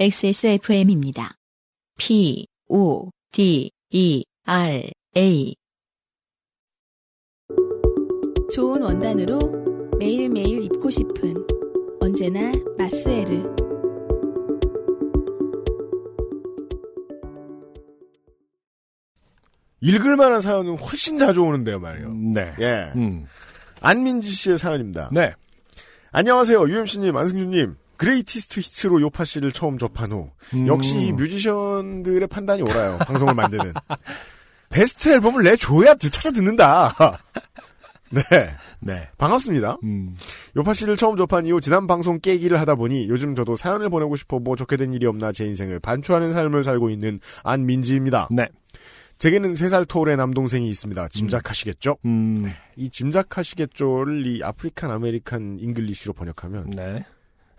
XSFM입니다. P, O, D, E, R, A. 좋은 원단으로 매일매일 입고 싶은 언제나 마스에르. 읽을 만한 사연은 훨씬 자주 오는데요, 말이에요. 네. 예. 음. 안민지 씨의 사연입니다. 네. 안녕하세요, UMC님, 안승준님. Greatest Hit로 요파 씨를 처음 접한 후 음. 역시 이 뮤지션들의 판단이 옳아요. 방송을 만드는 베스트 앨범을 내줘야 드- 찾아 듣는다. 네, 네. 반갑습니다. 음. 요파 씨를 처음 접한 이후 지난 방송 깨기를 하다 보니 요즘 저도 사연을 보내고 싶어 뭐 좋게 된 일이 없나 제 인생을 반추하는 삶을 살고 있는 안민지입니다. 네. 제게는 3살 터울의 남동생이 있습니다. 짐작하시겠죠? 음. 이 짐작하시겠죠를 이 African American English로 번역하면 네.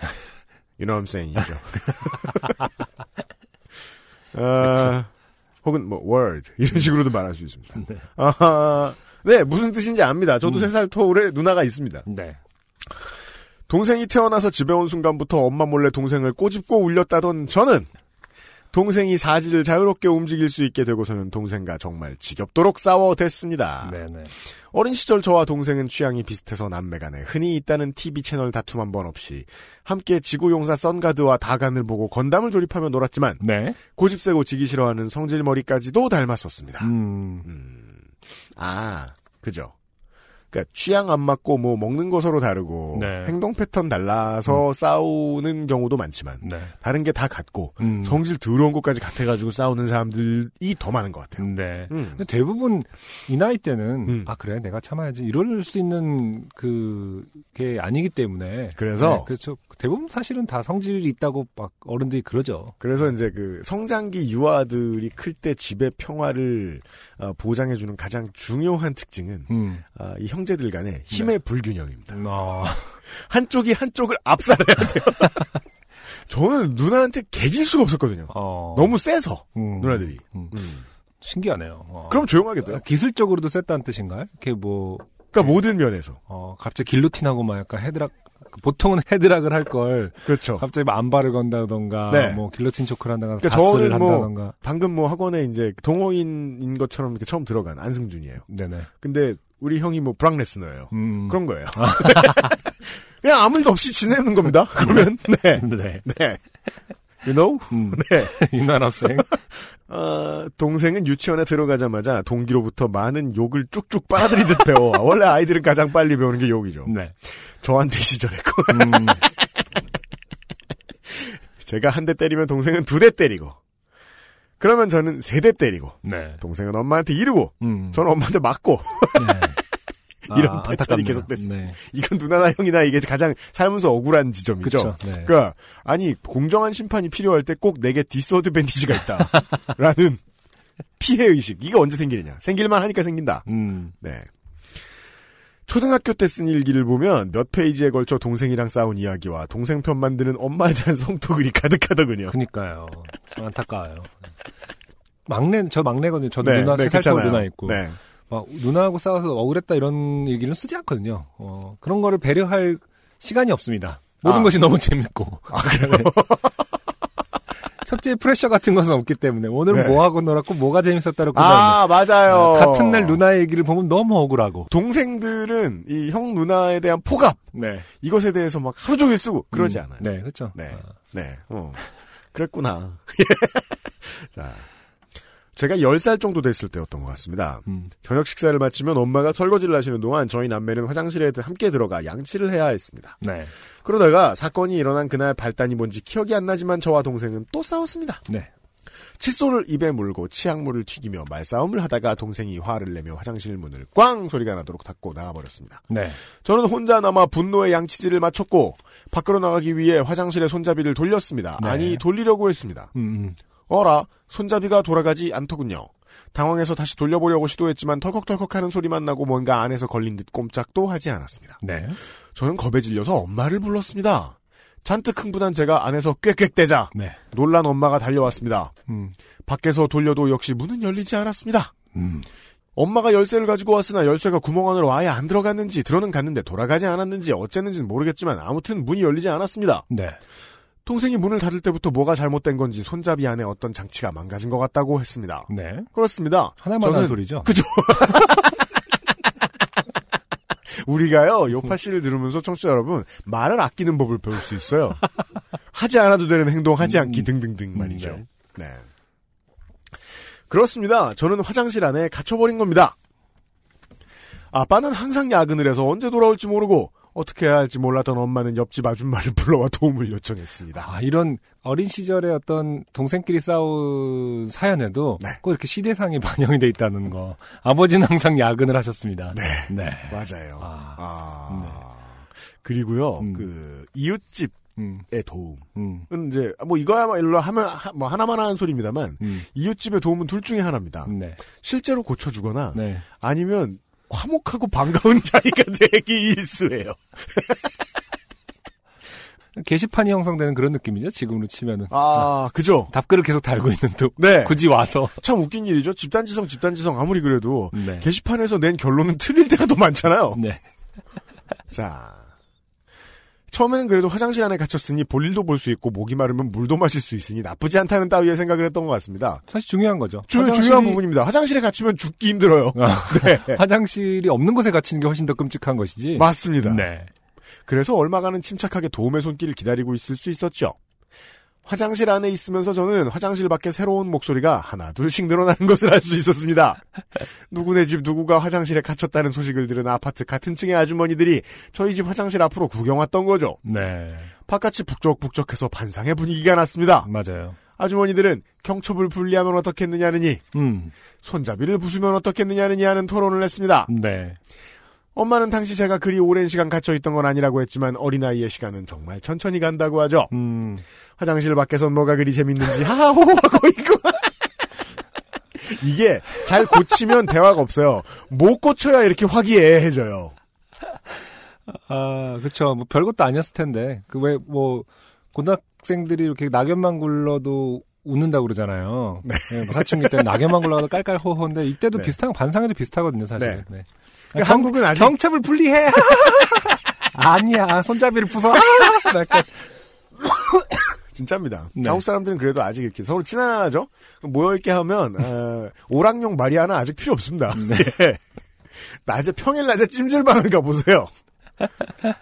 You know what I'm saying이죠. 아, 혹은 뭐 word 이런 식으로도 말할 수 있습니다. 네. 아하, 네 무슨 뜻인지 압니다. 저도 음. 3살 터울의 누나가 있습니다. 네. 동생이 태어나서 집에 온 순간부터 엄마 몰래 동생을 꼬집고 울렸다던 저는 동생이 사지를 자유롭게 움직일 수 있게 되고서는 동생과 정말 지겹도록 싸워댔습니다. 네네. 어린 시절 저와 동생은 취향이 비슷해서 남매간에 흔히 있다는 TV 채널 다툼 한 번 없이 함께 지구용사 썬가드와 다간을 보고 건담을 조립하며 놀았지만 네. 고집세고 지기 싫어하는 성질머리까지도 닮았었습니다. 음. 음. 아, 그죠. 그러니까 취향 안 맞고 뭐 먹는 거 서로 다르고 네. 행동 패턴 달라서 싸우는 경우도 많지만 네. 다른 게 다 같고 음. 성질 더러운 것까지 같아가지고 싸우는 사람들이 더 많은 것 같아요. 네. 음. 근데 대부분 이 나이 때는 음. 아 그래 내가 참아야지 이럴 수 있는 그게 아니기 때문에 그래서 네, 그렇죠 대부분 사실은 다 성질이 있다고 막 어른들이 그러죠 그래서 이제 그 성장기 유아들이 클 때 집의 평화를 어, 보장해주는 가장 중요한 특징은 음. 아, 이형 제들 간의 힘의 불균형입니다. 어, 한쪽이 한쪽을 압살해야 돼요. 저는 누나한테 개길 수가 없었거든요. 어. 너무 세서 음. 누나들이. 음. 음. 신기하네요 어. 그럼 조용하게 돼요. 기술적으로도 셌다는 뜻인가요? 이렇게 뭐 그러니까 모든 면에서 어, 갑자기 길로틴하고 막 약간 헤드락 보통은 헤드락을 할 걸 그렇죠. 갑자기 뭐 안발을 건다던가 네. 뭐 길로틴 초크를 한다거나 그러니까 저는 뭐- 한다던가 방금 뭐 학원에 이제 동호인인 것처럼 이렇게 처음 들어간 안승준이에요. 네네 근데 우리 형이 뭐 브락 레스너예요. 음. 그런 거예요. 그냥 아무 일도 없이 지내는 겁니다. 그러면 네, 네. 네. You know? 음. 네. 이 나라생 어, 동생은 유치원에 들어가자마자 동기로부터 많은 욕을 쭉쭉 빨아들이듯 배워. 원래 아이들은 가장 빨리 배우는 게 욕이죠. 네. 저한테 시절했고. 음. 제가 한 대 때리면 동생은 두 대 때리고. 그러면 저는 세대 때리고. 네. 동생은 엄마한테 이르고. 음. 저는 엄마한테 맞고. 이런 아, 패턴이. 계속됐어요. 네. 이건 누나나 형이나 이게 가장 살면서 억울한 지점이죠. 그쵸. 네. 그러니까 아니 공정한 심판이 필요할 때 꼭 내게 디스어드밴티지가 있다라는 피해 의식 이게 언제 생기느냐 생길만 하니까 생긴다. 음. 네. 초등학교 때 쓴 일기를 보면 몇 페이지에 걸쳐 동생이랑 싸운 이야기와 동생 편 만드는 엄마에 대한 성토글이 가득하더군요. 그니까요. 참 안타까워요. 막내, 저 막내거든요. 저도 네, 누나, 네, 세살 차고. 누나 있고. 네. 막 누나하고 싸워서 억울했다 이런 얘기는 쓰지 않거든요. 어, 그런 거를 배려할 시간이 없습니다. 모든 아. 것이 너무 재밌고. 아, 그래요? 첫째 프레셔 같은 것은 없기 때문에 오늘은 네. 뭐 하고 놀았고 뭐가 재밌었다고 아 맞아요. 같은 날 누나 얘기를 보면 너무 억울하고. 동생들은 이 형 누나에 대한 포갑 네. 이것에 대해서 막 하루 종일 쓰고 그러지 음, 않아요. 네, 그렇죠. 네. 아, 네, 어. 그랬구나. 자. 제가 10살 정도 됐을 때였던 것 같습니다. 음. 저녁 식사를 마치면 엄마가 설거지를 하시는 동안 저희 남매는 화장실에 함께 들어가 양치를 해야 했습니다. 네. 그러다가 사건이 일어난 그날 발단이 뭔지 기억이 안 나지만 저와 동생은 또 싸웠습니다. 네. 칫솔을 입에 물고 치약물을 튀기며 말싸움을 하다가 동생이 화를 내며 화장실 문을 꽝 소리가 나도록 닫고 나가버렸습니다. 네. 저는 혼자 남아 분노의 양치질을 마쳤고 밖으로 나가기 위해 화장실에 손잡이를 돌렸습니다. 네. 아니 돌리려고 했습니다. 음, 음. 어라 손잡이가 돌아가지 않더군요. 당황해서 다시 돌려보려고 시도했지만 털컥털컥 하는 소리만 나고 뭔가 안에서 걸린 듯 꼼짝도 하지 않았습니다. 네. 저는 겁에 질려서 엄마를 불렀습니다. 잔뜩 흥분한 제가 안에서 꽥꽥대자 네. 놀란 엄마가 달려왔습니다. 음. 밖에서 돌려도 역시 문은 열리지 않았습니다. 음. 엄마가 열쇠를 가지고 왔으나 열쇠가 구멍 안으로 아예 안 들어갔는지 들어는 갔는데 돌아가지 않았는지 어쨌는지는 모르겠지만 아무튼 문이 열리지 않았습니다. 네. 동생이 문을 닫을 때부터 뭐가 잘못된 건지 손잡이 안에 어떤 장치가 망가진 것 같다고 했습니다. 네. 그렇습니다. 하나만 저는 한 소리죠. 그죠. 우리가요, 요파 씨를 들으면서 청취자 여러분, 말을 아끼는 법을 배울 수 있어요. 하지 않아도 되는 행동, 하지 않기 음, 등등등 말이죠. 네. 네. 그렇습니다. 저는 화장실 안에 갇혀버린 겁니다. 아빠는 항상 야근을 해서 언제 돌아올지 모르고, 어떻게 해야 할지 몰랐던 엄마는 옆집 아줌마를 불러와 도움을 요청했습니다. 아, 이런 어린 시절에 어떤 동생끼리 싸운 사연에도 네. 꼭 이렇게 시대상이 반영이 돼 있다는 거. 아버지는 항상 야근을 하셨습니다. 네. 네. 맞아요. 아, 아. 그리고요, 음. 그, 이웃집의 음, 도움. 음, 은 이제 뭐 이거야말로 하면 하- 뭐 하나만 하는 소리입니다만 음. 이웃집의 도움은 둘 중에 하나입니다. 네. 실제로 고쳐주거나 네. 아니면 화목하고 반가운 자리가 되기 일수예요. 게시판이 형성되는 그런 느낌이죠. 지금으로 치면은. 아 그죠? 답글을 계속 달고 있는 또 네. 굳이 와서. 참 웃긴 일이죠. 집단지성 집단지성 아무리 그래도 네. 게시판에서 낸 결론은 틀릴 때가 더 많잖아요. 네. 자. 처음에는 그래도 화장실 안에 갇혔으니 볼일도 볼 수 있고 목이 마르면 물도 마실 수 있으니 나쁘지 않다는 따위의 생각을 했던 것 같습니다. 사실 중요한 거죠. 주, 화장실이- 중요한 부분입니다. 화장실에 갇히면 죽기 힘들어요. 아, 네. 화장실이 없는 곳에 갇히는 게 훨씬 더 끔찍한 것이지. 맞습니다. 네. 그래서 얼마간은 침착하게 도움의 손길을 기다리고 있을 수 있었죠. 화장실 안에 있으면서 저는 화장실 밖에 새로운 목소리가 하나 둘씩 늘어나는 것을 알 수 있었습니다. 누구네 집 누구가 화장실에 갇혔다는 소식을 들은 아파트 같은 층의 아주머니들이 저희 집 화장실 앞으로 구경 왔던 거죠. 네. 바깥이 북적북적해서 반상의 분위기가 났습니다. 맞아요. 아주머니들은 경첩을 분리하면 어떻겠느냐느니 음. 손잡이를 부수면 어떻겠느냐느니 하는 토론을 했습니다. 네. 엄마는 당시 제가 그리 오랜 시간 갇혀있던 건 아니라고 했지만 어린아이의 시간은 정말 천천히 간다고 하죠. 음. 화장실 밖에선 뭐가 그리 재밌는지 하하호 하고 있고 이게 잘 고치면 대화가 없어요. 못 고쳐야 이렇게 화기애애해져요. 아, 그쵸. 뭐 별것도 아니었을 텐데. 그 왜 뭐 고등학생들이 이렇게 낙엽만 굴러도 웃는다고 그러잖아요. 네. 뭐 사춘기 때 낙엽만 굴러가도 깔깔호호인데 이때도 네. 비슷한 거, 반상회도 비슷하거든요, 사실. 네. 네. 그러니까 한국은 아직 경첩을 분리해. 아니야, 손잡이를 부숴. 진짜입니다. 네. 한국 사람들은 그래도 아직 이렇게 서로 친하죠. 모여 있게 하면 어, 오락용 마리아나 아직 필요 없습니다. 예. 낮에 평일 낮에 찜질방을 가 보세요.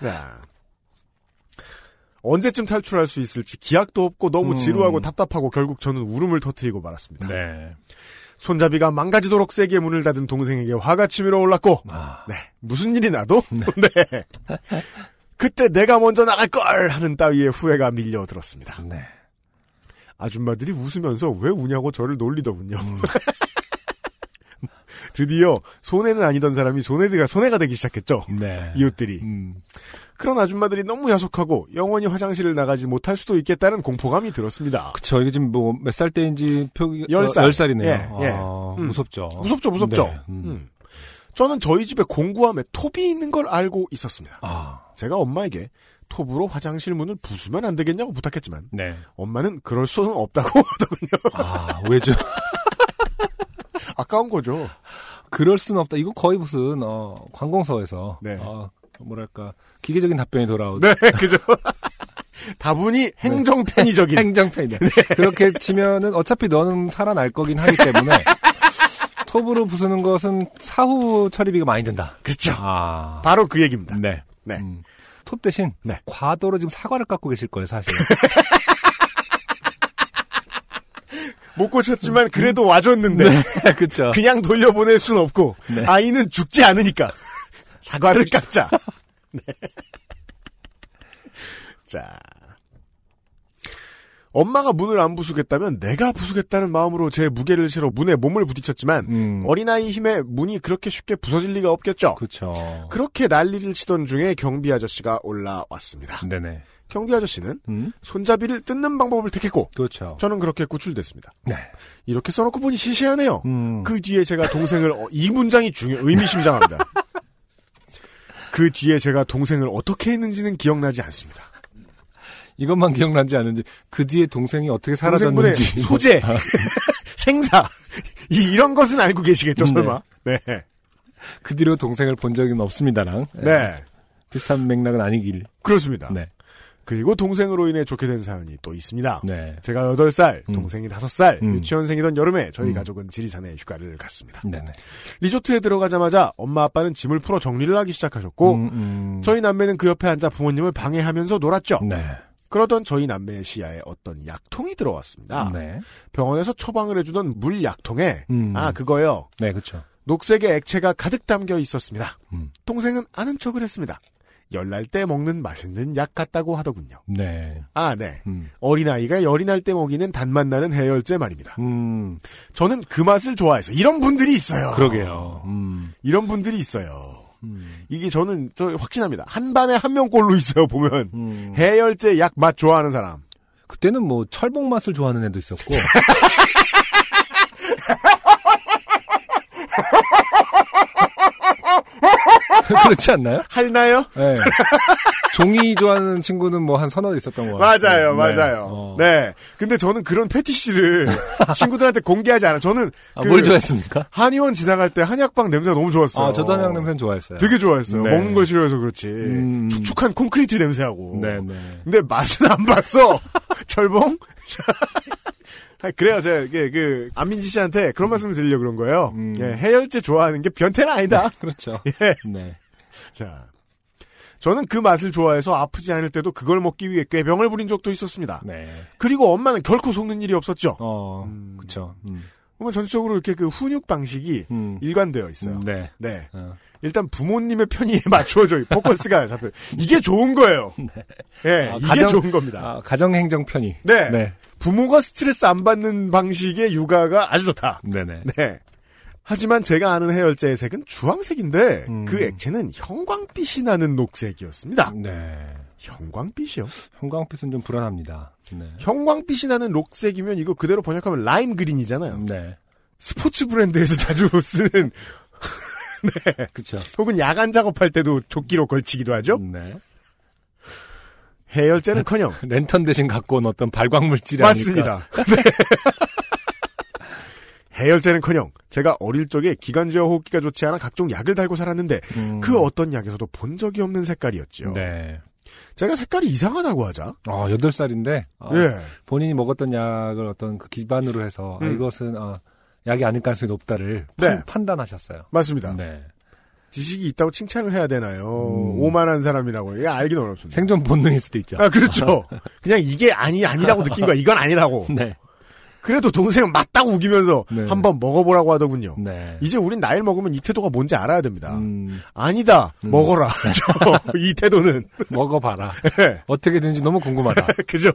자. 언제쯤 탈출할 수 있을지 기약도 없고 너무 음. 지루하고 답답하고 결국 저는 울음을 터뜨리고 말았습니다. 네. 손잡이가 망가지도록 세게 문을 닫은 동생에게 화가 치밀어 올랐고 아, 네 무슨 일이 나도 네 그때 내가 먼저 나갈 걸 하는 따위의 후회가 밀려들었습니다. 네. 아줌마들이 웃으면서 왜 우냐고 저를 놀리더군요. 드디어 손해는 아니던 사람이 손해가 손해가 되기 시작했죠. 네. 이웃들이 음. 그런 아줌마들이 너무 야속하고 영원히 화장실을 나가지 못할 수도 있겠다는 공포감이 들었습니다. 그쵸. 이게 지금 뭐 몇 살 때인지 표기. 열 살. 어, 열 살이네요. 예, 예. 아, 음. 무섭죠. 무섭죠, 무섭죠. 네, 음. 음. 저는 저희 집에 공구함에 톱이 있는 걸 알고 있었습니다. 아, 제가 엄마에게 톱으로 화장실 문을 부수면 안 되겠냐고 부탁했지만 네. 엄마는 그럴 수는 없다고 하더군요. 아, 왜죠? 아까운 거죠. 그럴 수는 없다. 이거 거의 무슨 어, 관공서에서 네. 어, 뭐랄까 기계적인 답변이 돌아오죠. 네, 그죠. 다분히 행정 편의적인. 행정편이다. 그렇게 치면은 어차피 너는 살아날 거긴 하기 때문에 톱으로 부수는 것은 사후 처리비가 많이 든다. 그렇죠. 아, 바로 그 얘기입니다. 네. 네. 음. 톱 대신 네. 과도로 지금 사과를 깎고 계실 거예요, 사실. 못 고쳤지만 그래도 와줬는데 그렇죠. 그냥 돌려보낼 순 없고 네. 아이는 죽지 않으니까 사과를 깎자. 네. 자. 엄마가 문을 안 부수겠다면 내가 부수겠다는 마음으로 제 무게를 실어 문에 몸을 부딪혔지만 음. 어린아이 힘에 문이 그렇게 쉽게 부서질 리가 없겠죠. 그렇죠. 그렇게 난리를 치던 중에 경비 아저씨가 올라왔습니다. 네네. 경비 아저씨는 음. 손잡이를 뜯는 방법을 택했고 그렇죠. 저는 그렇게 구출됐습니다. 네. 이렇게 써놓고 보니 시시하네요. 음. 그 뒤에 제가 동생을 어, 이 문장이 중요 의미심장합니다. 그 뒤에 제가 동생을 어떻게 했는지는 기억나지 않습니다. 이것만 기억나지 않는지 그 뒤에 동생이 어떻게 사라졌는지 소재, 생사 이, 이런 것은 알고 계시겠죠 네. 설마? 네, 그 뒤로 동생을 본 적은 없습니다랑 네, 비슷한 맥락은 아니길. 그렇습니다. 네. 그리고 동생으로 인해 좋게 된 사연이 또 있습니다. 네. 제가 8살, 음. 동생이 5살, 음. 유치원생이던 여름에 저희 음. 가족은 지리산에 휴가를 갔습니다. 네네. 리조트에 들어가자마자 엄마 아빠는 짐을 풀어 정리를 하기 시작하셨고 음, 음. 저희 남매는 그 옆에 앉아 부모님을 방해하면서 놀았죠. 네. 그러던 저희 남매의 시야에 어떤 약통이 들어왔습니다. 네. 병원에서 처방을 해주던 물 약통에 음. 아 그거요. 네, 그렇죠. 녹색의 액체가 가득 담겨 있었습니다. 음. 동생은 아는 척을 했습니다. 열날 때 먹는 맛있는 약 같다고 하더군요. 네. 아, 네. 음. 어린아이가 열이 날 때 먹이는 단맛 나는 해열제 말입니다. 음. 저는 그 맛을 좋아해서 이런 분들이 있어요. 그러게요. 음. 이런 분들이 있어요. 음. 이게 저는 저 확신합니다. 한 반에 한 명꼴로 있어요. 보면 음. 해열제 약 맛 좋아하는 사람. 그때는 뭐 철봉 맛을 좋아하는 애도 있었고. 그렇지 않나요? 할나요? 네. 종이 좋아하는 친구는 뭐 한 서너 있었던 거 맞아요, 같아요. 맞아요. 어. 네. 근데 저는 그런 패티시를 친구들한테 공개하지 않아. 저는 아, 그 뭘 좋아했습니까? 한의원 지나갈 때 한약방 냄새가 너무 좋았어요. 아, 저도 한약 냄새 좋아했어요. 되게 좋아했어요. 네. 먹는 걸 싫어해서 그렇지. 음. 축축한 콘크리트 냄새하고. 네, 네. 근데 맛은 안 봤어. 철봉? 아, 그래요. 제가 이게 그 안민지 씨한테 그런 말씀을 드리려고 그런 거예요. 음. 예, 해열제 좋아하는 게 변태는 아니다. 그렇죠. 예. 네. 자. 저는 그 맛을 좋아해서 아프지 않을 때도 그걸 먹기 위해 꾀병을 부린 적도 있었습니다. 네. 그리고 엄마는 결코 속는 일이 없었죠. 어, 음. 그쵸. 음. 그러면 전체적으로 이렇게 그 훈육 방식이 음. 일관되어 있어요. 음, 네. 네. 어. 일단 부모님의 편의에 맞추어져 포커스가 잡혀. 이게 좋은 거예요. 예, 아, 이게 가정- 좋은 겁니다. 아, 가정행정 편의. 네. 네. 부모가 스트레스 안 받는 방식의 육아가 아주 좋다. 네네. 네. 하지만 제가 아는 해열제의 색은 주황색인데 음. 그 액체는 형광빛이 나는 녹색이었습니다. 네. 형광빛이요? 형광빛은 좀 불안합니다. 네. 형광빛이 나는 녹색이면 이거 그대로 번역하면 라임 그린이잖아요. 네. 스포츠 브랜드에서 자주 쓰는 그쵸. 혹은 야간 작업할 때도 조끼로 걸치기도 하죠. 네. 해열제는커녕 랜턴 대신 갖고 온 어떤 발광물질이. 맞습니다. 네. 해열제는커녕 제가 어릴 적에 기관지와 호흡기가 좋지 않아 각종 약을 달고 살았는데 음. 그 어떤 약에서도 본 적이 없는 색깔이었죠. 네. 제가 색깔이 이상하다고 하자. 어, 8살인데, 예. 본인이 먹었던 약을 어떤 그 기반으로 해서, 아, 음. 이것은, 어, 약이 아닐 가능성이 높다를 네. 판, 단하셨어요 맞습니다. 네. 지식이 있다고 칭찬을 해야 되나요? 음. 오만한 사람이라고. 이게 알기는 어렵습니다. 생존 본능일 수도 있죠. 아, 그렇죠. 그냥 이게 아니, 아니라고 느낀 거야. 이건 아니라고. 네. 그래도 동생은 맞다고 우기면서 네. 한번 먹어보라고 하더군요. 네. 이제 우린 나이를 먹으면 이 태도가 뭔지 알아야 됩니다. 음, 아니다. 음. 먹어라. 저, 이 태도는. 먹어봐라. 예. 어떻게 되는지 너무 궁금하다. 그죠?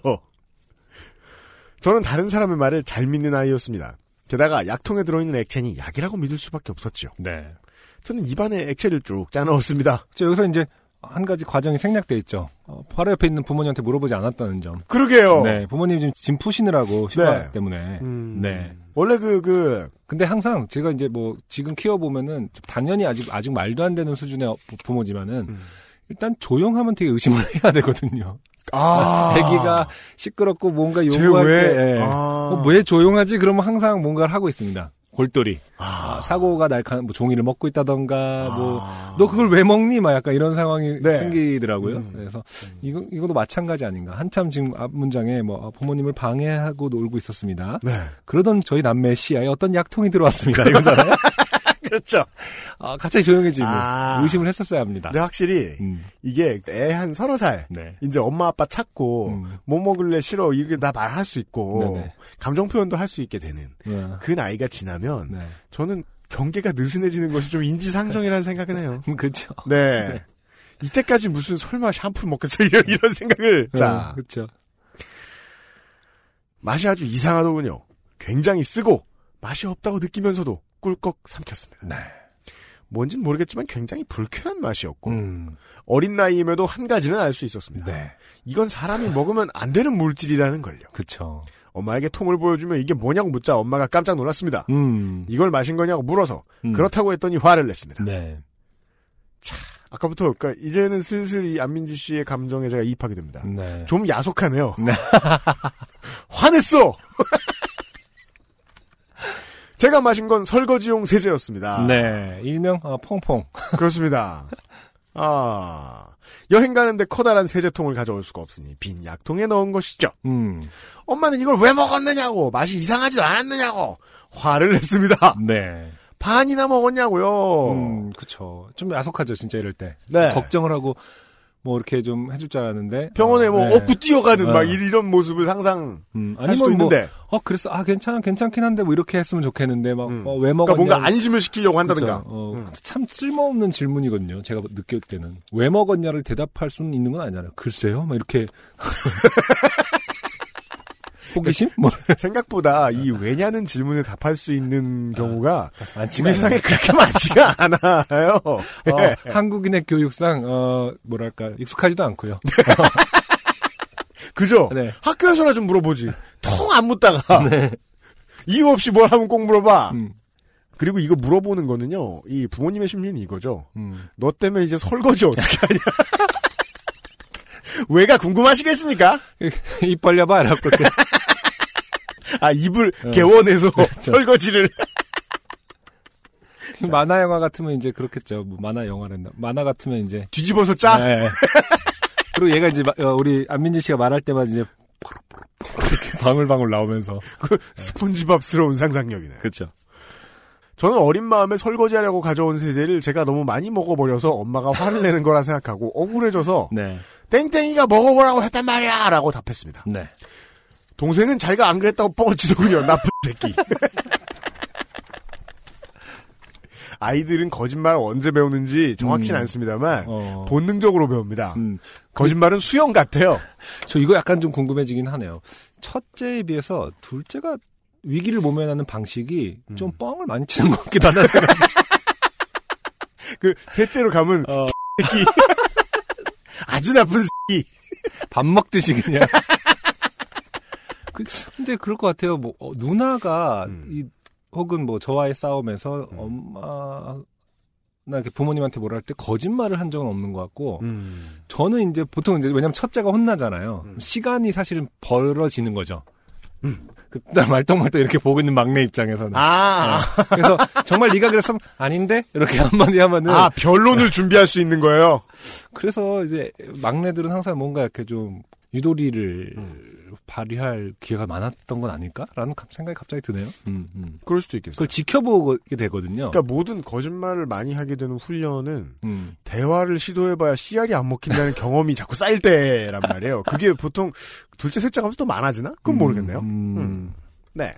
저는 다른 사람의 말을 잘 믿는 아이였습니다. 게다가 약통에 들어있는 액체니 약이라고 믿을 수밖에 없었죠. 네. 저는 입안에 액체를 쭉 짜넣었습니다. 저 여기서 이제 한 가지 과정이 생략돼 있죠. 어, 바로 옆에 있는 부모님한테 물어보지 않았다는 점. 그러게요. 네. 부모님 지금 짐 푸시느라고 휴가 네. 때문에. 음, 네. 원래 그, 그, 근데 항상 제가 이제 뭐 지금 키워 보면은 당연히 아직 아직 말도 안 되는 수준의 어- 부- 부모지만은 음. 일단 조용하면 되게 의심을 해야 되거든요. 아. 아기가 시끄럽고 뭔가 쟤 요구할 왜? 때 예. 아. 어, 왜 조용하지? 그러면 항상 뭔가를 하고 있습니다. 골똘히 아. 아, 사고가 날카 뭐 종이를 먹고 있다던가 뭐 아. 너 그걸 왜 먹니? 막 약간 이런 상황이 네. 생기더라고요. 음. 그래서 이거 이것도 마찬가지 아닌가. 한참 지금 앞 문장에 뭐 아, 부모님을 방해하고 놀고 있었습니다. 네. 그러던 저희 남매 시야에 어떤 약통이 들어왔습니다. 이거잖아요. 그렇죠. 아, 갑자기 조용해지고 아. 의심을 했었어야 합니다. 근데 확실히 음, 이게 애 한 서너 살 네. 이제 엄마 아빠 찾고 음. 뭐 먹을래 싫어 이게 다 말할 수 있고 네네. 감정 표현도 할 수 있게 되는 네. 그 나이가 지나면 네. 저는 경계가 느슨해지는 것이 좀 인지상정이라는 생각은 해요. 그렇죠. 네. 네. 이때까지 무슨 설마 샴푸를 먹겠어 이런, 이런 생각을 자 그렇죠. 맛이 아주 이상하더군요. 굉장히 쓰고 맛이 없다고 느끼면서도 꿀꺽 삼켰습니다. 네. 뭔진 모르겠지만 굉장히 불쾌한 맛이었고 음. 어린 나이임에도 한 가지는 알 수 있었습니다. 네. 이건 사람이 먹으면 안 되는 물질이라는 걸요. 그렇죠. 엄마에게 통을 보여주며 이게 뭐냐고 묻자 엄마가 깜짝 놀랐습니다. 음. 이걸 마신 거냐고 물어서 음. 그렇다고 했더니 화를 냈습니다. 네. 아까부터 그러니까 이제는 슬슬 이 안민지 씨의 감정에 제가 이입하게 됩니다. 네. 좀 야속하네요. 네. 화냈어. 제가 마신 건 설거지용 세제였습니다. 네. 일명 어, 퐁퐁. 그렇습니다. 아, 여행 가는데 커다란 세제통을 가져올 수가 없으니 빈 약통에 넣은 것이죠. 음. 엄마는 이걸 왜 먹었느냐고, 맛이 이상하지 않았느냐고, 화를 냈습니다. 네. 반이나 먹었냐고요. 음, 그쵸. 좀 야속하죠, 진짜 이럴 때. 네. 걱정을 하고, 뭐, 이렇게 좀 해줄 줄 알았는데. 병원에 어, 뭐 네. 업고 뛰어가는 어. 막 이런 모습을 상상 음, 할 수도 아니면 뭐, 있는데, 어, 그랬어. 아, 괜찮아, 괜찮긴 한데, 뭐, 이렇게 했으면 좋겠는데, 막, 음. 어, 왜 그러니까 먹었냐. 뭔가 안심을 시키려고 한다든가. 어, 음. 참 쓸모없는 질문이거든요. 제가 느낄 때는. 왜 먹었냐를 대답할 수는 있는 건 아니잖아요. 글쎄요? 막 이렇게. 호기심? 뭐, 생각보다 이 왜냐는 질문에 답할 수 있는 경우가 우리 세상에 그렇게 많지가 않아요. 어, 예. 한국인의 교육상, 어, 뭐랄까, 익숙하지도 않고요. 그죠? 네. 학교에서나 좀 물어보지. 통 안 묻다가 이유 없이 뭘 하면 꼭 물어봐. 음, 그리고 이거 물어보는 거는요. 이 부모님의 심리는 이거죠. 음. 너 때문에 이제 설거지 어떻게 하냐. 왜가 궁금하시겠습니까? 입 벌려봐, 이라고. 아 입을 어. 개원해서 그렇죠. 설거지를 만화 영화 같으면 이제 그렇겠죠. 뭐 만화 영화랬나. 만화 같으면 이제. 뒤집어서 짜. 네. 그리고 얘가 이제 마- 어, 우리 안민지 씨가 말할 때마다 이제 이렇게 방울방울 나오면서. 그 스폰지밥스러운 상상력이네. 그렇죠. 저는 어린 마음에 설거지하려고 가져온 세제를 제가 너무 많이 먹어버려서 엄마가 화를 내는 거라 생각하고 억울해져서 네. 땡땡이가 먹어보라고 했단 말이야 라고 답했습니다. 네. 동생은 자기가 안 그랬다고 뻥을 치더군요. 나쁜 새끼. 아이들은 거짓말을 언제 배우는지 정확치는 음. 않습니다만 어. 본능적으로 배웁니다. 음. 거짓말은 수영 같아요. 저 이거 약간 좀 궁금해지긴 하네요. 첫째에 비해서 둘째가 위기를 모면하는 방식이 좀 음. 뻥을 많이 치는 것 같기도 생각. 그 셋째로 가면 어, 새끼 아주 나쁜 새끼. 밥 먹듯이 그냥. 그, 근데 그럴 것 같아요. 뭐 어, 누나가 음. 이 혹은 뭐 저와의 싸움에서 음. 엄마 나 이렇게 부모님한테 뭐라 할 때 거짓말을 한 적은 없는 것 같고 음. 저는 이제 보통 이제 왜냐면 첫째가 혼나잖아요. 음. 시간이 사실은 벌어지는 거죠. 음. 그날 말똥말똥 이렇게 보고 있는 막내 입장에서는. 아, 네. 그래서 정말 네가 그랬으면 아닌데 이렇게 한마디 하면은 아 변론을 준비할 수 있는 거예요. 그래서 이제 막내들은 항상 뭔가 이렇게 좀 유도리를 음. 발휘할 기회가 많았던 건 아닐까라는 감- 생각이 갑자기 드네요. 음, 음. 그럴 수도 있겠어요. 그걸 지켜보게 되거든요. 그러니까 모든 거짓말을 많이 하게 되는 훈련은 음. 대화를 시도해봐야 씨알이 안 먹힌다는 경험이 자꾸 쌓일 때란 말이에요. 그게 보통 둘째, 셋째 가면서 또 많아지나? 그건 모르겠네요. 음. 음. 네.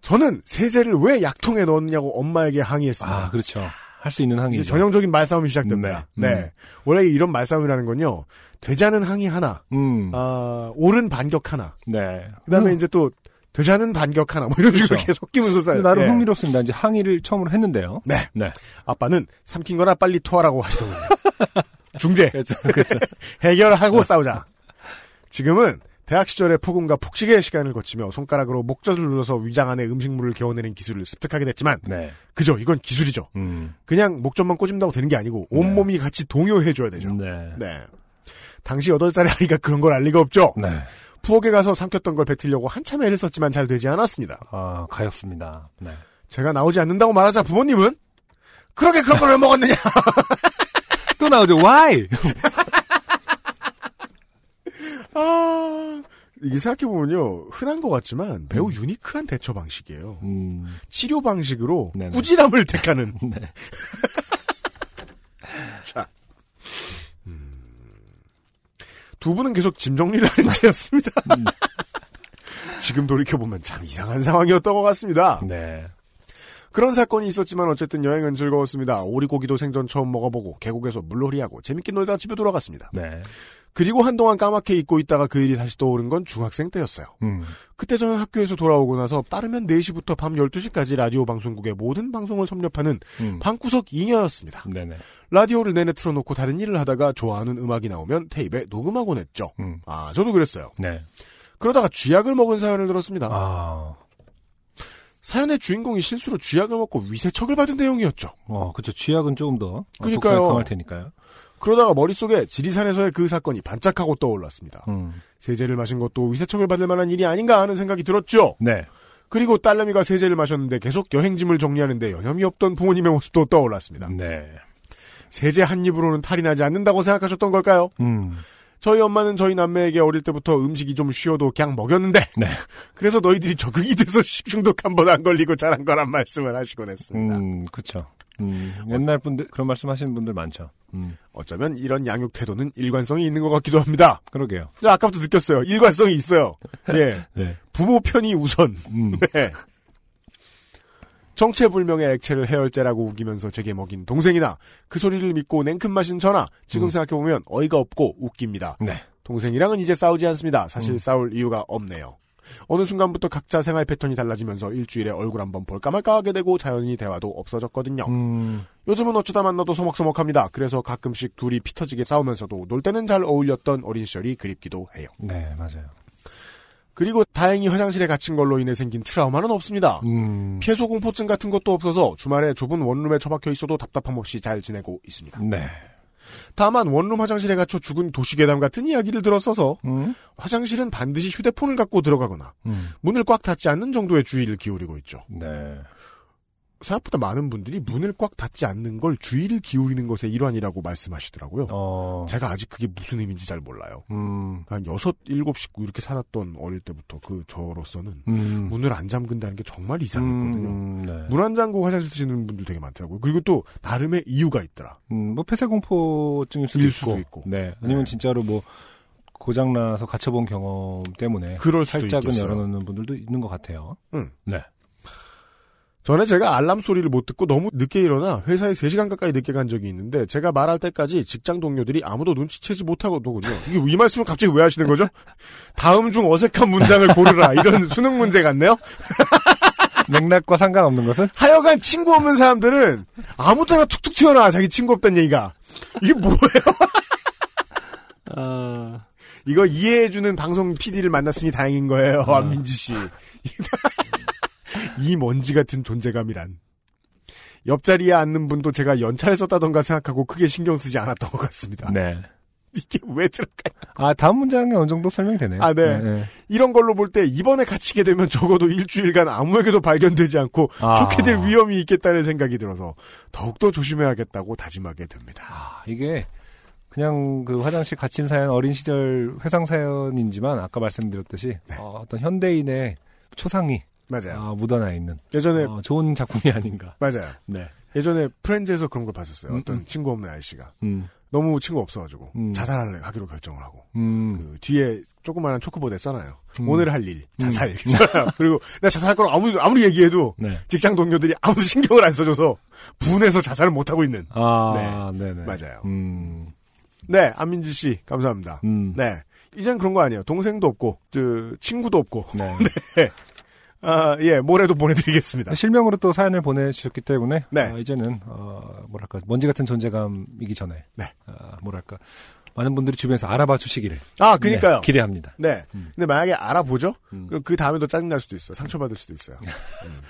저는 세제를 왜 약통에 넣었냐고 엄마에게 항의했습니다. 아, 그렇죠. 할 수 있는 항의죠. 이제 전형적인 말싸움이 시작됩니다. 네. 네. 원래 이런 말싸움이라는 건요. 않은 항의 하나, 음. 아, 옳은 반격 하나, 네. 그 다음에 음. 이제 또 않은 반격 하나, 뭐 이런 식으로 그렇죠. 이렇게 섞이면서 쌓여요. 나름 예. 흥미롭습니다. 이제 항의를 처음으로 했는데요. 네. 네. 아빠는 삼킨 거나 빨리 토하라고 하시더군요. 중재. 그렇죠. 그렇죠. 해결하고 싸우자. 지금은 대학 시절에 폭음과 폭식의 시간을 거치며 손가락으로 목젖을 눌러서 위장 안에 음식물을 개어내는 기술을 습득하게 됐지만 네. 그죠 이건 기술이죠. 음. 그냥 목젖만 꽂은다고 되는 게 아니고 네. 온몸이 같이 동요해줘야 되죠. 네. 네. 당시 8살의 아이가 그런 걸 알 리가 없죠. 네. 부엌에 가서 삼켰던 걸 뱉으려고 한참 애를 썼지만 잘 되지 않았습니다. 아, 가엾습니다. 네. 제가 나오지 않는다고 말하자 부모님은 그렇게 그런 걸 왜 먹었느냐. 또 나오죠. Why? 아, 이게 생각해보면요, 흔한 것 같지만 매우 유니크한 대처 방식이에요. 음. 치료 방식으로 네네. 꾸지람을 택하는. 네. 자. 음. 두 분은 계속 짐 정리를 하는 채였습니다. 음. 지금 돌이켜보면 참 이상한 상황이었던 것 같습니다. 네. 그런 사건이 있었지만 어쨌든 여행은 즐거웠습니다. 오리고기도 생전 처음 먹어보고 계곡에서 물놀이하고 재밌게 놀다 집에 돌아갔습니다. 네. 그리고 한동안 까맣게 잊고 있다가 그 일이 다시 떠오른 건 중학생 때였어요. 음. 그때 저는 학교에서 돌아오고 나서 빠르면 4시부터 밤 12시까지 라디오 방송국의 모든 방송을 섭렵하는 음. 방구석 잉여였습니다. 네네. 라디오를 내내 틀어놓고 다른 일을 하다가 좋아하는 음악이 나오면 테이프에 녹음하곤 했죠. 음. 아, 저도 그랬어요. 네. 그러다가 쥐약을 먹은 사연을 들었습니다. 아. 사연의 주인공이 실수로 쥐약을 먹고 위세척을 받은 내용이었죠. 어, 그쵸. 쥐약은 조금 더. 그러니까요. 강할 테니까요. 그러다가 머릿속에 지리산에서의 그 사건이 반짝하고 떠올랐습니다. 음. 세제를 마신 것도 위세척을 받을 만한 일이 아닌가 하는 생각이 들었죠. 네. 그리고 딸내미가 세제를 마셨는데 계속 여행짐을 정리하는데 여념이 없던 부모님의 모습도 떠올랐습니다. 네. 세제 한 입으로는 탈이 나지 않는다고 생각하셨던 걸까요? 음. 저희 엄마는 저희 남매에게 어릴 때부터 음식이 좀 쉬어도 그냥 먹였는데 네. 그래서 너희들이 적응이 돼서 식중독 한 번 안 걸리고 자란 거란 말씀을 하시곤 했습니다. 음, 그쵸. 음, 옛날 분들, 그런 말씀 하시는 분들 많죠. 음, 어쩌면 이런 양육 태도는 일관성이 있는 것 같기도 합니다. 그러게요. 저 아까부터 느꼈어요. 일관성이 있어요. 예. 네. 부모 편이 우선. 음, 네. 정체불명의 액체를 해열제라고 우기면서 제게 먹인 동생이나 그 소리를 믿고 냉큼 마신 저나 지금 음. 생각해보면 어이가 없고 웃깁니다. 네. 동생이랑은 이제 싸우지 않습니다. 사실 음. 싸울 이유가 없네요. 어느 순간부터 각자 생활 패턴이 달라지면서 일주일에 얼굴 한번 볼까 말까 하게 되고 자연히 대화도 없어졌거든요. 음, 요즘은 어쩌다 만나도 서먹서먹합니다. 그래서 가끔씩 둘이 피 터지게 싸우면서도 놀 때는 잘 어울렸던 어린 시절이 그립기도 해요. 네, 맞아요. 그리고 다행히 화장실에 갇힌 걸로 인해 생긴 트라우마는 없습니다. 음, 피해소 공포증 같은 것도 없어서 주말에 좁은 원룸에 처박혀 있어도 답답함 없이 잘 지내고 있습니다. 네. 다만 원룸 화장실에 갇혀 죽은 도시괴담 같은 이야기를 들었어서 음, 화장실은 반드시 휴대폰을 갖고 들어가거나 음, 문을 꽉 닫지 않는 정도의 주의를 기울이고 있죠. 네. 생각보다 많은 분들이 문을 꽉 닫지 않는 걸 주의를 기울이는 것의 일환이라고 말씀하시더라고요. 어, 제가 아직 그게 무슨 의미인지 잘 몰라요. 음, 한 여섯, 일곱 식구 이렇게 살았던 어릴 때부터 그 저로서는 음, 문을 안 잠근다는 게 정말 이상했거든요. 음, 네. 문안 잠그고 화장실 쓰시는 분들 되게 많더라고요. 그리고 또 나름의 이유가 있더라. 음, 뭐 폐쇄공포증일 수도 수도 있고. 네, 아니면 네. 진짜로 뭐 고장나서 갇혀본 경험 때문에 그럴 수도 살짝은 있겠어요. 열어놓는 분들도 있는 것 같아요. 응. 네. 전에 제가 알람 소리를 못 듣고 너무 늦게 일어나 회사에 3시간 가까이 늦게 간 적이 있는데 제가 말할 때까지 직장 동료들이 아무도 눈치채지 못하거든요. 이게 이 말씀을 갑자기 왜 하시는 거죠? 다음 중 어색한 문장을 고르라. 이런 수능 문제 같네요. 맥락과 상관없는 것은 하여간 친구 없는 사람들은 아무 때나 툭툭 튀어나와 자기 친구 없다는 얘기가. 이게 뭐예요? 이거 이해해주는 방송 PD를 만났으니 다행인 거예요. 아. 안민지 씨. 이 먼지 같은 존재감이란. 옆자리에 앉는 분도 제가 연차를 썼다던가 생각하고 크게 신경 쓰지 않았던 것 같습니다. 네. 이게 왜 들어가요? 아 다음 문장에 어느 정도 설명되네요. 아, 네. 이런 걸로 볼 때 이번에 갇히게 되면 적어도 일주일간 아무에게도 발견되지 않고 아. 좋게 될 위험이 있겠다는 생각이 들어서 더욱더 조심해야겠다고 다짐하게 됩니다. 아, 이게 그냥 그 화장실 갇힌 사연 어린 시절 회상 사연이지만 아까 말씀드렸듯이 어, 떤 현대인의 초상이 맞아요. 아, 묻어나 있는 예전에 어, 좋은 작품이 아닌가. 맞아요. 네. 예전에 프렌즈에서 그런 걸 봤었어요. 음, 어떤 음. 친구 없는 아저씨가 음, 너무 친구 없어가지고 음. 자살하려 하기로 결정을 하고 음, 그 뒤에 조그마한 초코보드에 써놔요. 음. 오늘 할 일, 자살. 그리고 내가 자살할 거라고 아무리, 아무리 얘기해도 네. 직장 동료들이 아무도 신경을 안 써줘서 분해서 자살을 못 하고 있는. 아, 네, 네. 맞아요. 음, 네, 안민지 씨, 감사합니다. 음, 네. 이젠 그런 거 아니에요. 동생도 없고, 저, 친구도 없고. 네. 아, 예, 모레도 보내드리겠습니다. 실명으로 또 사연을 보내주셨기 때문에 네. 어, 이제는 어, 뭐랄까 먼지 같은 존재감이기 전에 네. 아, 뭐랄까 많은 분들이 주변에서 알아봐 주시기를 아, 그니까요. 네, 기대합니다. 네. 음. 근데 만약에 알아보죠? 음. 그럼 그 다음에도 짜증날 수도 있어요. 상처받을 수도 있어요. 음.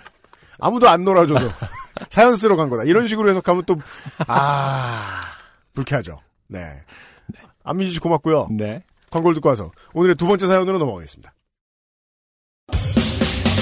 아무도 안 놀아줘서. 사연 쓰러 간 거다. 이런 식으로 해석하면 또, 아, 불쾌하죠. 네. 안민지 씨 고맙고요. 네. 광고를 듣고 와서 오늘의 두 번째 사연으로 넘어가겠습니다.